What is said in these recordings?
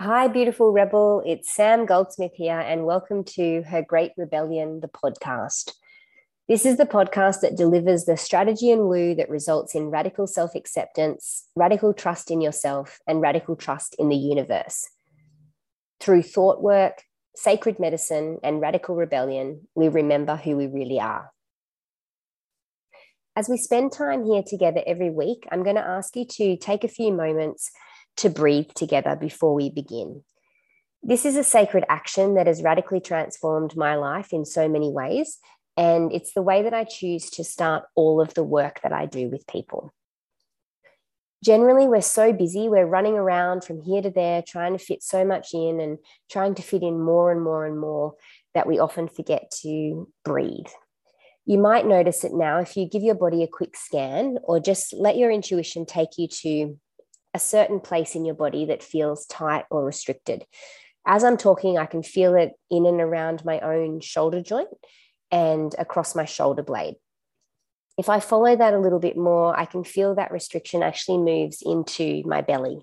Hi, beautiful rebel. It's Sam Goldsmith here, and welcome to Her Great Rebellion, the podcast. This is the podcast that delivers the strategy and woo that results in radical self acceptance, radical trust in yourself, and radical trust in the universe. Through thought work, sacred medicine, and radical rebellion, we remember who we really are. As we spend time here together every week, I'm going to ask you to take a few moments to breathe together before we begin. This is a sacred action that has radically transformed my life in so many ways. And it's the way that I choose to start all of the work that I do with people. Generally, we're so busy, we're running around from here to there, trying to fit so much in and trying to fit in more and more and more that we often forget to breathe. You might notice it now if you give your body a quick scan or just let your intuition take you to a certain place in your body that feels tight or restricted. As I'm talking, I can feel it in and around my own shoulder joint and across my shoulder blade. If I follow that a little bit more, I can feel that restriction actually moves into my belly.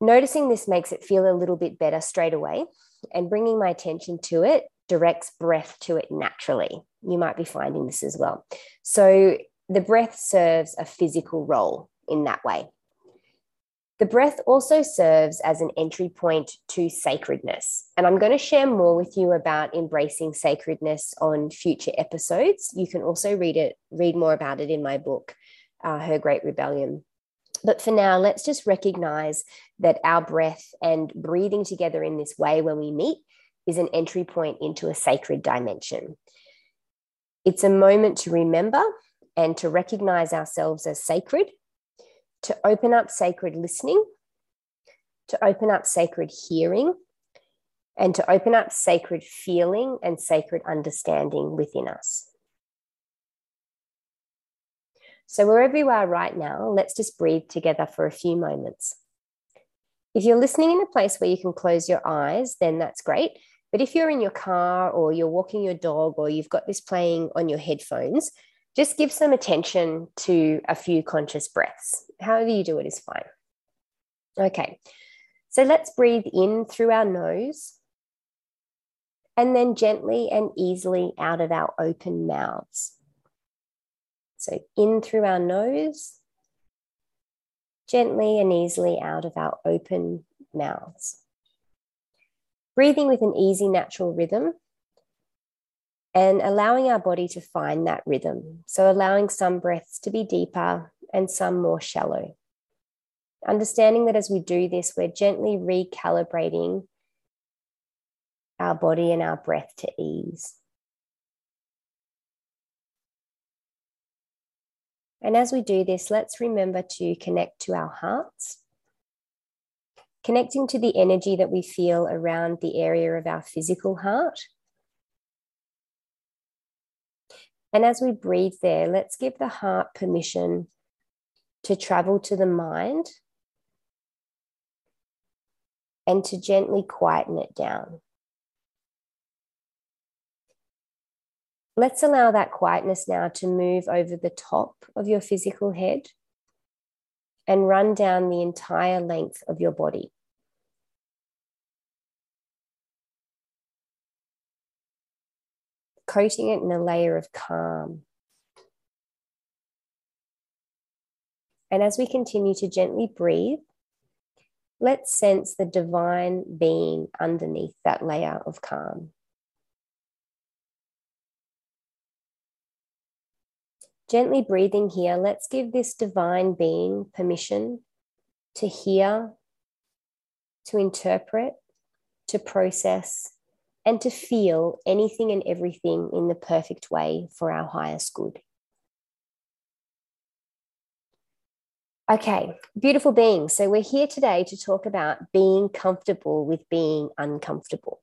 Noticing this makes it feel a little bit better straight away, and bringing my attention to it directs breath to it naturally. You might be finding this as well. So, the breath serves a physical role in that way. The breath also serves as an entry point to sacredness. And I'm going to share more with you about embracing sacredness on future episodes. You can also read it, read more about it in my book, uh, Her Great Rebellion. But for now, let's just recognize that our breath and breathing together in this way when we meet is an entry point into a sacred dimension. It's a moment to remember and to recognize ourselves as sacred to open up sacred listening, to open up sacred hearing, and to open up sacred feeling and sacred understanding within us. So, wherever you are right now, let's just breathe together for a few moments. If you're listening in a place where you can close your eyes, then that's great. But if you're in your car or you're walking your dog or you've got this playing on your headphones, just give some attention to a few conscious breaths. However, you do it is fine. Okay, so let's breathe in through our nose and then gently and easily out of our open mouths. So in through our nose, gently and easily out of our open mouths. Breathing with an easy, natural rhythm and allowing our body to find that rhythm. So, allowing some breaths to be deeper and some more shallow. Understanding that as we do this, we're gently recalibrating our body and our breath to ease. And as we do this, let's remember to connect to our hearts, connecting to the energy that we feel around the area of our physical heart And as we breathe there, let's give the heart permission to travel to the mind and to gently quieten it down. Let's allow that quietness now to move over the top of your physical head and run down the entire length of your body. Coating it in a layer of calm. And as we continue to gently breathe, let's sense the divine being underneath that layer of calm. Gently breathing here, let's give this divine being permission to hear, to interpret, to process, and to feel anything and everything in the perfect way for our highest good. Okay, beautiful beings. So, we're here today to talk about being comfortable with being uncomfortable.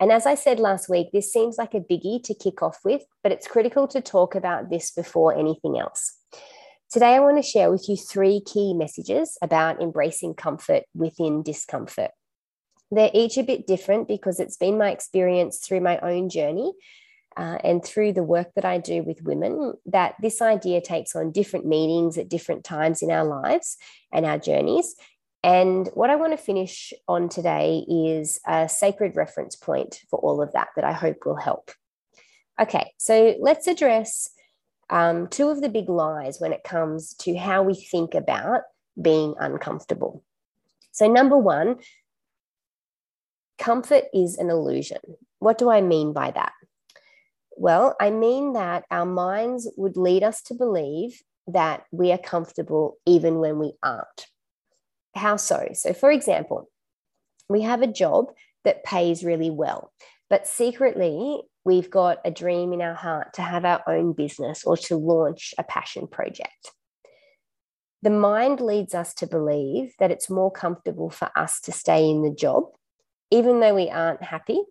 And as I said last week, this seems like a biggie to kick off with, but it's critical to talk about this before anything else. Today, I want to share with you three key messages about embracing comfort within discomfort. They're each a bit different because it's been my experience through my own journey uh, and through the work that I do with women that this idea takes on different meanings at different times in our lives and our journeys. And what I want to finish on today is a sacred reference point for all of that that I hope will help. Okay, so let's address um, two of the big lies when it comes to how we think about being uncomfortable. So, number one, comfort is an illusion. What do I mean by that? Well, I mean that our minds would lead us to believe that we are comfortable even when we aren't. How so? So, for example, we have a job that pays really well, but secretly we've got a dream in our heart to have our own business or to launch a passion project. The mind leads us to believe that it's more comfortable for us to stay in the job, even though we aren't happy,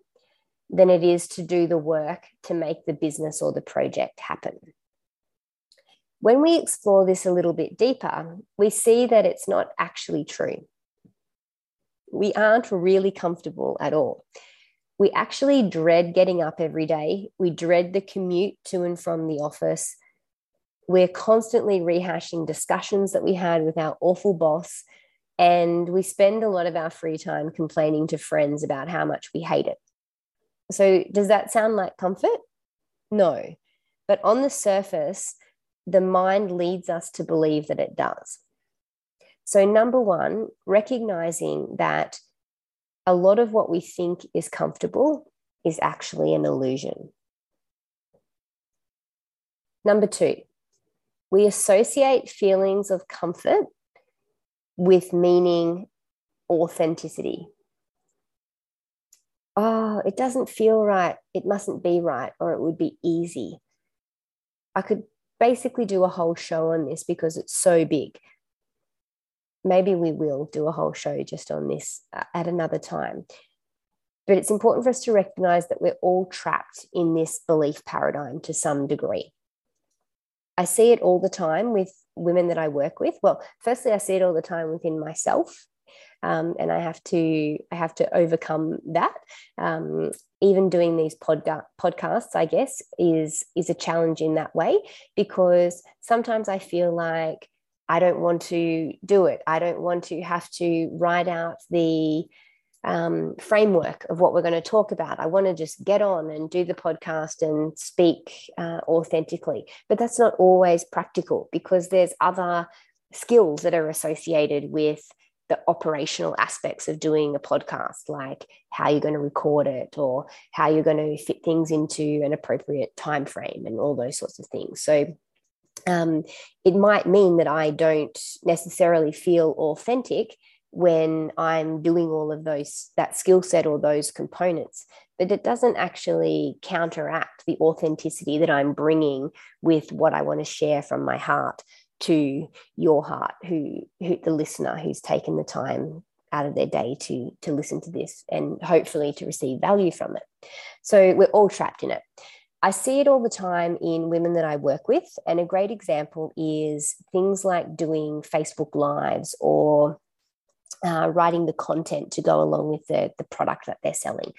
than it is to do the work to make the business or the project happen. When we explore this a little bit deeper, we see that it's not actually true. We aren't really comfortable at all. We actually dread getting up every day. We dread the commute to and from the office. We're constantly rehashing discussions that we had with our awful boss. And we spend a lot of our free time complaining to friends about how much we hate it. So, does that sound like comfort? No. But on the surface, the mind leads us to believe that it does. So, number one, recognizing that a lot of what we think is comfortable is actually an illusion. Number two, we associate feelings of comfort with meaning authenticity. Oh, it doesn't feel right. It mustn't be right, or it would be easy. I could basically do a whole show on this because it's so big. Maybe we will do a whole show just on this uh, at another time. But it's important for us to recognize that we're all trapped in this belief paradigm to some degree. I see it all the time with women that I work with. Well, firstly, I see it all the time within myself um, and I have to I have to overcome that. Um, even doing these pod- podcasts, I guess, is is a challenge in that way because sometimes I feel like I don't want to do it. I don't want to have to write out the um, framework of what we're going to talk about. I want to just get on and do the podcast and speak uh, authentically. But that's not always practical because there's other skills that are associated with the operational aspects of doing a podcast, like how you're going to record it or how you're going to fit things into an appropriate time frame and all those sorts of things. So um, it might mean that I don't necessarily feel authentic when I'm doing all of those that skill set or those components, but it doesn't actually counteract the authenticity that I'm bringing with what I want to share from my heart to your heart who, who the listener who's taken the time out of their day to to listen to this and hopefully to receive value from it. So we're all trapped in it. I see it all the time in women that i work with and a great example is things like doing facebook lives or uh, writing the content to go along with the, the product that they're selling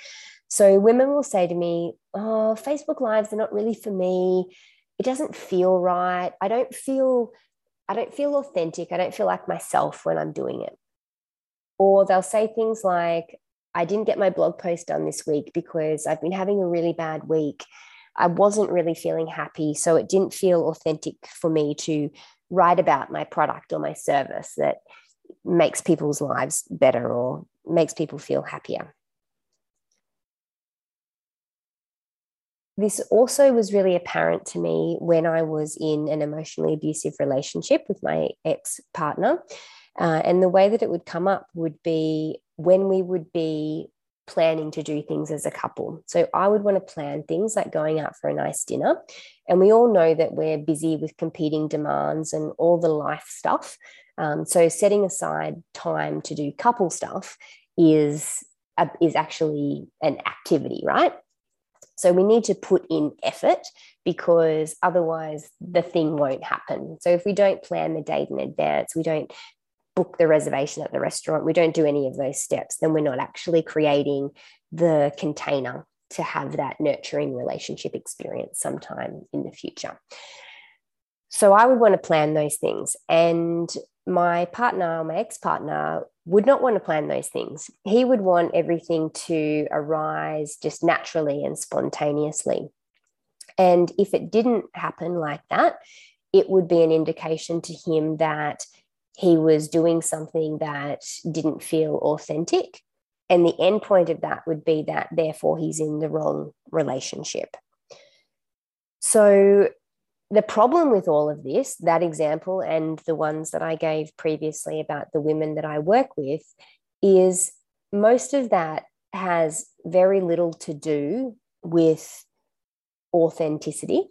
so women will say to me oh facebook lives are not really for me it doesn't feel right i don't feel I don't feel authentic. I don't feel like myself when I'm doing it. Or they'll say things like, I didn't get my blog post done this week because I've been having a really bad week. I wasn't really feeling happy. So it didn't feel authentic for me to write about my product or my service that makes people's lives better or makes people feel happier. this also was really apparent to me when I was in an emotionally abusive relationship with my ex partner. Uh, and the way that it would come up would be when we would be planning to do things as a couple. So I would want to plan things like going out for a nice dinner. And we all know that we're busy with competing demands and all the life stuff. Um, so setting aside time to do couple stuff is, is actually an activity, right? So we need to put in effort because otherwise the thing won't happen. So if we don't plan the date in advance, we don't book the reservation at the restaurant, we don't do any of those steps, then we're not actually creating the container to have that nurturing relationship experience sometime in the future. So I would want to plan those things. And my partner, or my ex partner, would not want to plan those things. He would want everything to arise just naturally and spontaneously. And if it didn't happen like that, it would be an indication to him that he was doing something that didn't feel authentic. And the end point of that would be that, therefore, he's in the wrong relationship. So, the problem with all of this, that example, and the ones that I gave previously about the women that I work with, is most of that has very little to do with authenticity.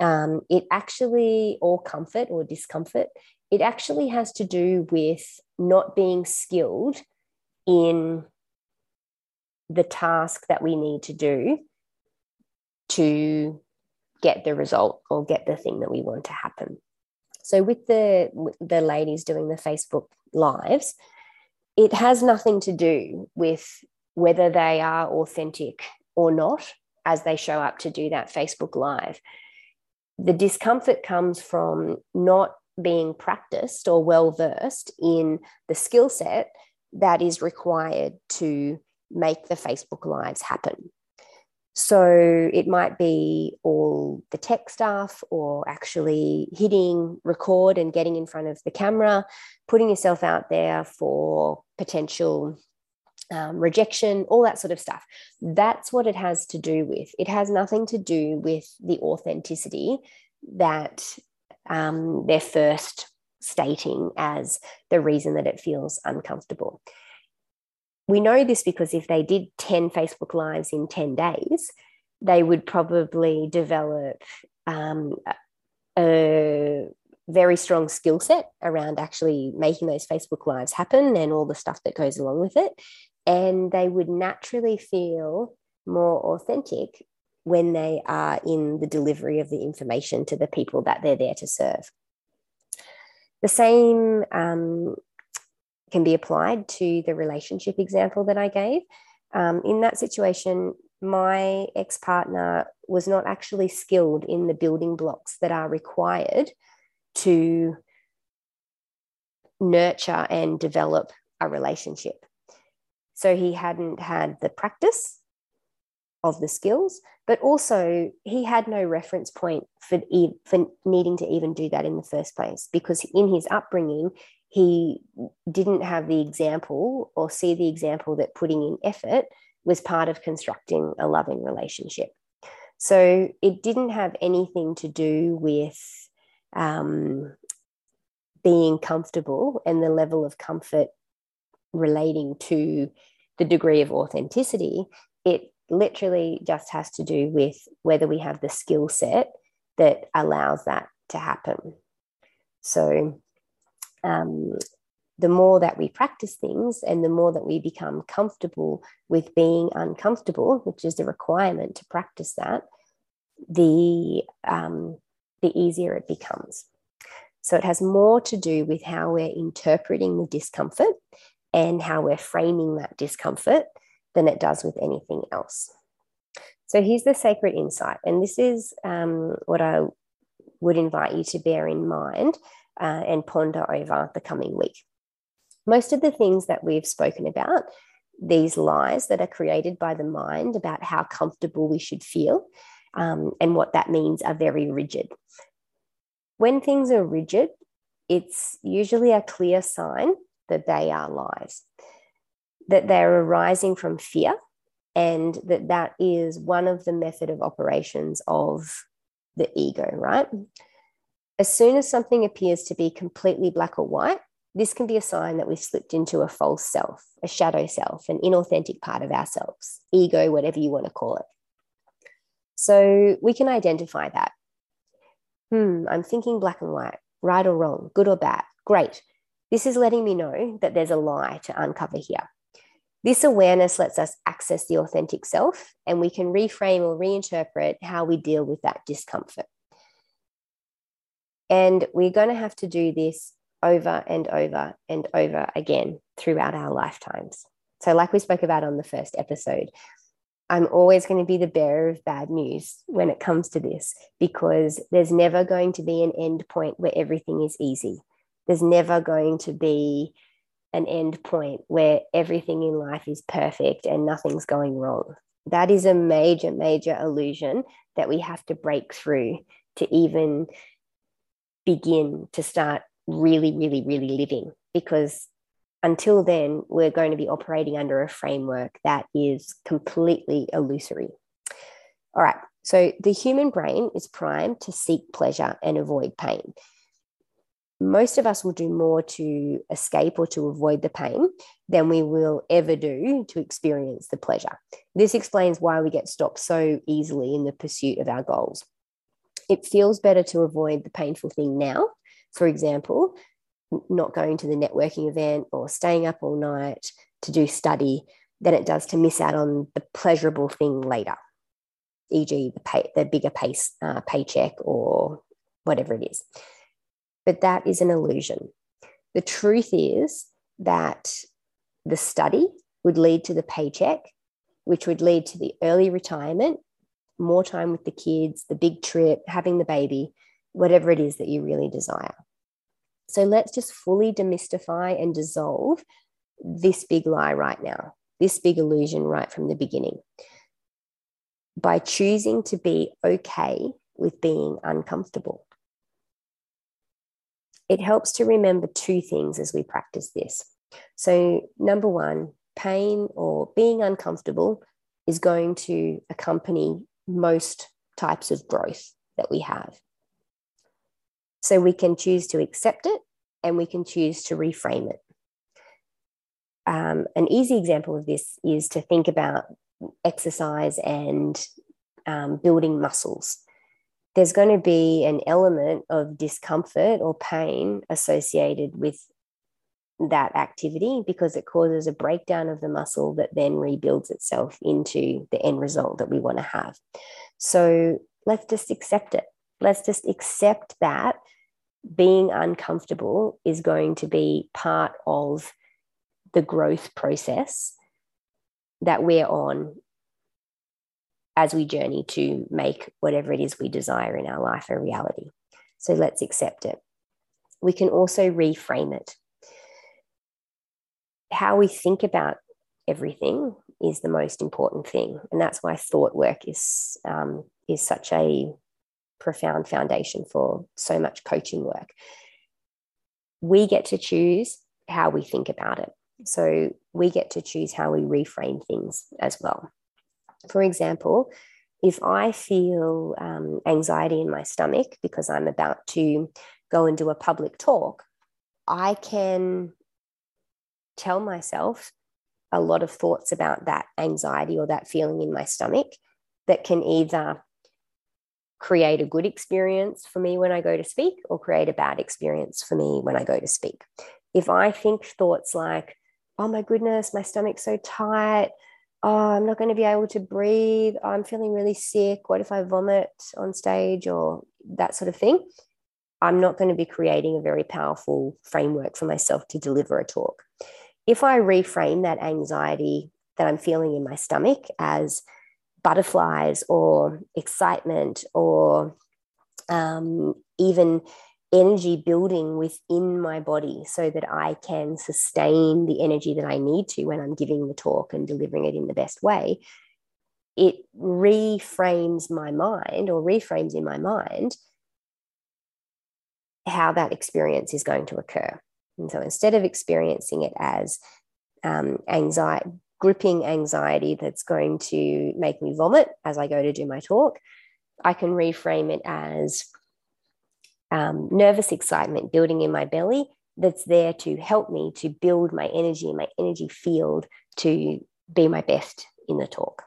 Um, it actually, or comfort or discomfort, it actually has to do with not being skilled in the task that we need to do to get the result or get the thing that we want to happen. So with the the ladies doing the Facebook lives, it has nothing to do with whether they are authentic or not as they show up to do that Facebook live. The discomfort comes from not being practiced or well versed in the skill set that is required to make the Facebook lives happen. So it might be all the tech stuff or actually hitting record and getting in front of the camera, putting yourself out there for potential um, rejection, all that sort of stuff. That's what it has to do with. It has nothing to do with the authenticity that um, they're first stating as the reason that it feels uncomfortable. We know this because if they did 10 Facebook Lives in 10 days, they would probably develop um, a very strong skill set around actually making those Facebook Lives happen and all the stuff that goes along with it. And they would naturally feel more authentic when they are in the delivery of the information to the people that they're there to serve. The same um, can be applied to the relationship example that I gave. Um, in that situation, my ex partner was not actually skilled in the building blocks that are required to nurture and develop a relationship. So he hadn't had the practice of the skills, but also he had no reference point for, for needing to even do that in the first place because in his upbringing, he didn't have the example or see the example that putting in effort was part of constructing a loving relationship. So it didn't have anything to do with um, being comfortable and the level of comfort relating to the degree of authenticity. It literally just has to do with whether we have the skill set that allows that to happen. So, um, the more that we practice things and the more that we become comfortable with being uncomfortable, which is the requirement to practice that, the, um, the easier it becomes. So it has more to do with how we're interpreting the discomfort and how we're framing that discomfort than it does with anything else. So here's the sacred insight, and this is um, what I would invite you to bear in mind uh, and ponder over the coming week. Most of the things that we've spoken about, these lies that are created by the mind about how comfortable we should feel um, and what that means, are very rigid. When things are rigid, it's usually a clear sign that they are lies that they're arising from fear and that that is one of the method of operations of the ego right as soon as something appears to be completely black or white this can be a sign that we've slipped into a false self a shadow self an inauthentic part of ourselves ego whatever you want to call it. So we can identify that. Hmm i'm thinking black and white right or wrong good or bad great. This is letting me know that there's a lie to uncover here. This awareness lets us access the authentic self and we can reframe or reinterpret how we deal with that discomfort. And we're going to have to do this over and over and over again throughout our lifetimes. So, like we spoke about on the first episode, I'm always going to be the bearer of bad news when it comes to this because there's never going to be an end point where everything is easy. There's never going to be an end point where everything in life is perfect and nothing's going wrong. That is a major, major illusion that we have to break through to even begin to start really, really, really living. Because until then, we're going to be operating under a framework that is completely illusory. All right. So the human brain is primed to seek pleasure and avoid pain. Most of us will do more to escape or to avoid the pain than we will ever do to experience the pleasure. This explains why we get stopped so easily in the pursuit of our goals. It feels better to avoid the painful thing now, for example, not going to the networking event or staying up all night to do study than it does to miss out on the pleasurable thing later, e.g., the, pay, the bigger pay, uh, paycheck or whatever it is. But that is an illusion. The truth is that the study would lead to the paycheck, which would lead to the early retirement, more time with the kids, the big trip, having the baby, whatever it is that you really desire. So let's just fully demystify and dissolve this big lie right now, this big illusion right from the beginning. By choosing to be okay with being uncomfortable. It helps to remember two things as we practice this. So, number one, pain or being uncomfortable is going to accompany most types of growth that we have. So we can choose to accept it and we can choose to reframe it. Um, an easy example of this is to think about exercise and um, building muscles. There's going to be an element of discomfort or pain associated with that activity because it causes a breakdown of the muscle that then rebuilds itself into the end result that we want to have. So let's just accept it. Let's just accept that being uncomfortable is going to be part of the growth process that we're on as we journey to make whatever it is we desire in our life a reality. So let's accept it. We can also reframe it. How we think about everything is the most important thing, and that's why thought work is um, is such a profound foundation for so much coaching work. We get to choose how we think about it. So we get to choose how we reframe things as well. For example, if I feel um, anxiety in my stomach because I'm about to go and do a public talk, I can tell myself a lot of thoughts about that anxiety or that feeling in my stomach that can either create a good experience for me when I go to speak or create a bad experience for me when I go to speak. If I think thoughts like, oh my goodness, my stomach's so tight, oh, I'm not going to be able to breathe, oh, I'm feeling really sick, what if I vomit on stage or that sort of thing, I'm not going to be creating a very powerful framework for myself to deliver a talk. If I reframe that anxiety that I'm feeling in my stomach as, butterflies or excitement or um, even energy building within my body so that I can sustain the energy that I need to when I'm giving the talk and delivering it in the best way, it reframes my mind or reframes in my mind how that experience is going to occur. And so instead of experiencing it as um, anxiety, gripping anxiety that's going to make me vomit as I go to do my talk, I can reframe it as um, nervous excitement building in my belly that's there to help me to build my energy, my energy field to be my best in the talk.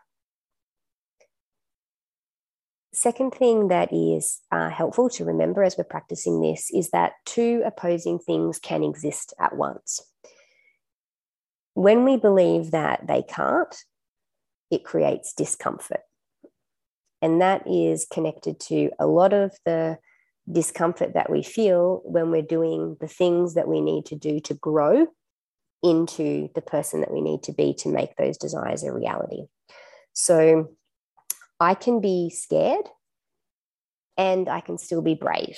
Second thing that is uh, helpful to remember as we're practicing this is that two opposing things can exist at once. When we believe that they can't, it creates discomfort. And that is connected to a lot of the discomfort that we feel when we're doing the things that we need to do to grow into the person that we need to be to make those desires a reality. So I can be scared and I can still be brave.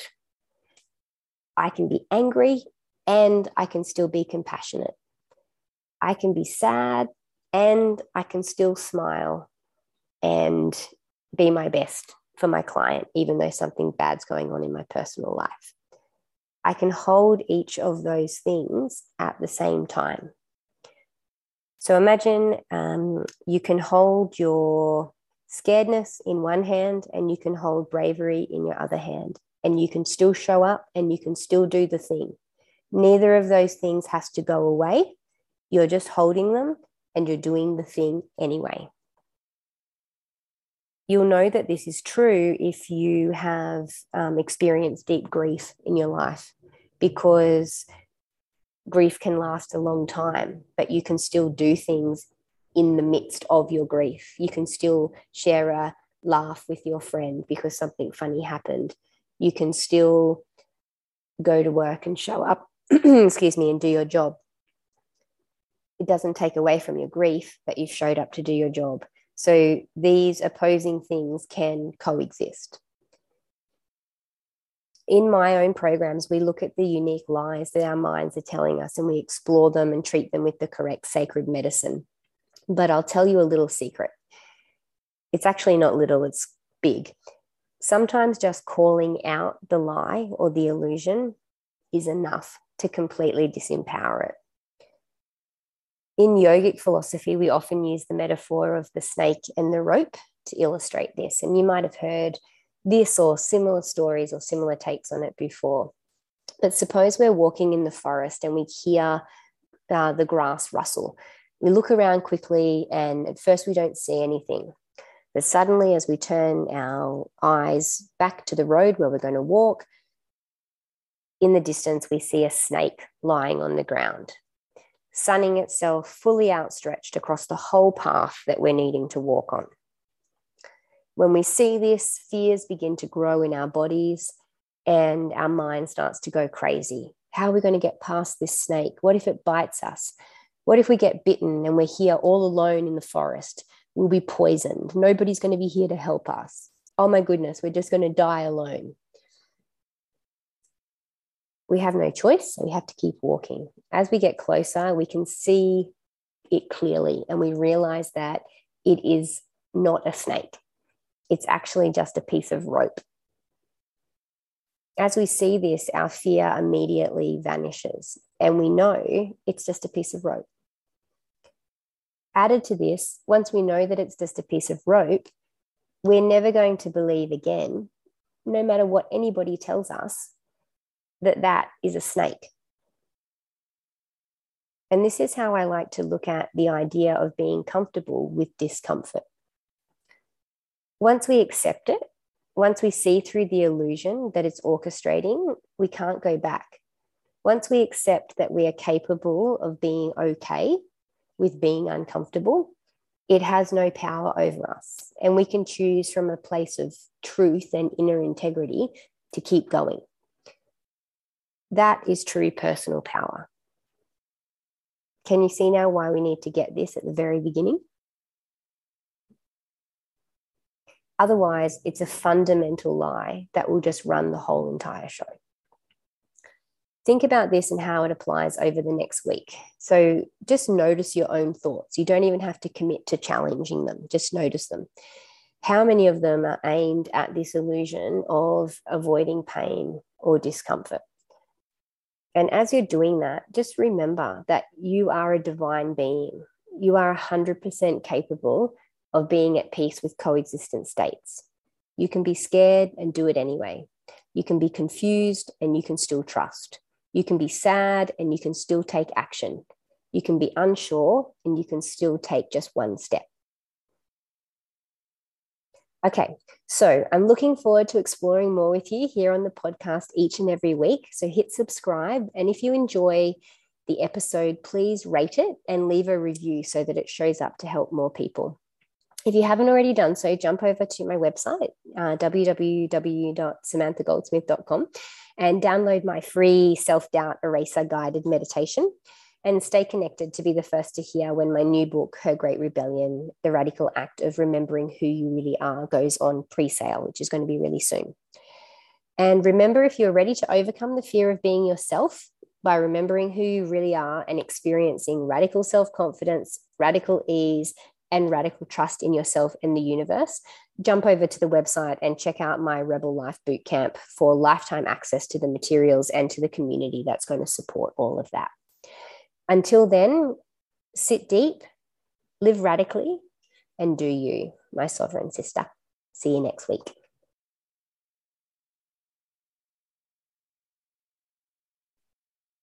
I can be angry and I can still be compassionate I can be sad and I can still smile and be my best for my client, even though something bad's going on in my personal life. I can hold each of those things at the same time. So imagine um, you can hold your scaredness in one hand and you can hold bravery in your other hand, and you can still show up and you can still do the thing. Neither of those things has to go away. You're just holding them and you're doing the thing anyway. You'll know that this is true if you have um, experienced deep grief in your life because grief can last a long time, but you can still do things in the midst of your grief. You can still share a laugh with your friend because something funny happened. You can still go to work and show up, excuse me, and do your job. It doesn't take away from your grief that you've showed up to do your job. So these opposing things can coexist in my own programs, we look at the unique lies that our minds are telling us and we explore them and treat them with the correct sacred medicine. But I'll tell you a little secret. It's actually not little, it's big. Sometimes just calling out the lie or the illusion is enough to completely disempower it. In yogic philosophy, we often use the metaphor of the snake and the rope to illustrate this. And you might have heard this or similar stories or similar takes on it before. But suppose we're walking in the forest and we hear uh, the grass rustle. We look around quickly, and at first we don't see anything. But suddenly, as we turn our eyes back to the road where we're going to walk, in the distance we see a snake lying on the ground, sunning itself fully outstretched across the whole path that we're needing to walk on. When we see this, fears begin to grow in our bodies and our mind starts to go crazy. How are we going to get past this snake? What if it bites us? What if we get bitten and we're here all alone in the forest? We'll be poisoned. Nobody's going to be here to help us. Oh my goodness, we're just going to die alone. We have no choice, so we have to keep walking. As we get closer, we can see it clearly and we realize that it is not a snake it's actually just a piece of rope. As we see this, our fear immediately vanishes, and we know it's just a piece of rope. Added to this, once we know that it's just a piece of rope, we're never going to believe again, no matter what anybody tells us, that that is a snake. And this is how I like to look at the idea of being comfortable with discomfort once we accept it, once we see through the illusion that it's orchestrating, we can't go back. Once we accept that we are capable of being okay with being uncomfortable, it has no power over us. And we can choose from a place of truth and inner integrity to keep going. That is true personal power. Can you see now why we need to get this at the very beginning? Otherwise, it's a fundamental lie that will just run the whole entire show. Think about this and how it applies over the next week. So just notice your own thoughts. You don't even have to commit to challenging them, just notice them. How many of them are aimed at this illusion of avoiding pain or discomfort? And as you're doing that, just remember that you are a divine being. You are 100% capable of being at peace with coexistent states. You can be scared and do it anyway. You can be confused and you can still trust. You can be sad and you can still take action. You can be unsure and you can still take just one step. Okay, so I'm looking forward to exploring more with you here on the podcast each and every week. So hit subscribe. And if you enjoy the episode, please rate it and leave a review so that it shows up to help more people if you haven't already done so, jump over to my website, uh, www.samanthagoldsmith.com, and download my free self doubt eraser guided meditation. And stay connected to be the first to hear when my new book, Her Great Rebellion The Radical Act of Remembering Who You Really Are, goes on pre sale, which is going to be really soon. And remember, if you're ready to overcome the fear of being yourself, by remembering who you really are and experiencing radical self confidence, radical ease, and radical trust in yourself and the universe, jump over to the website and check out my Rebel Life Bootcamp for lifetime access to the materials and to the community that's going to support all of that. Until then, sit deep, live radically, and do you, my sovereign sister. See you next week.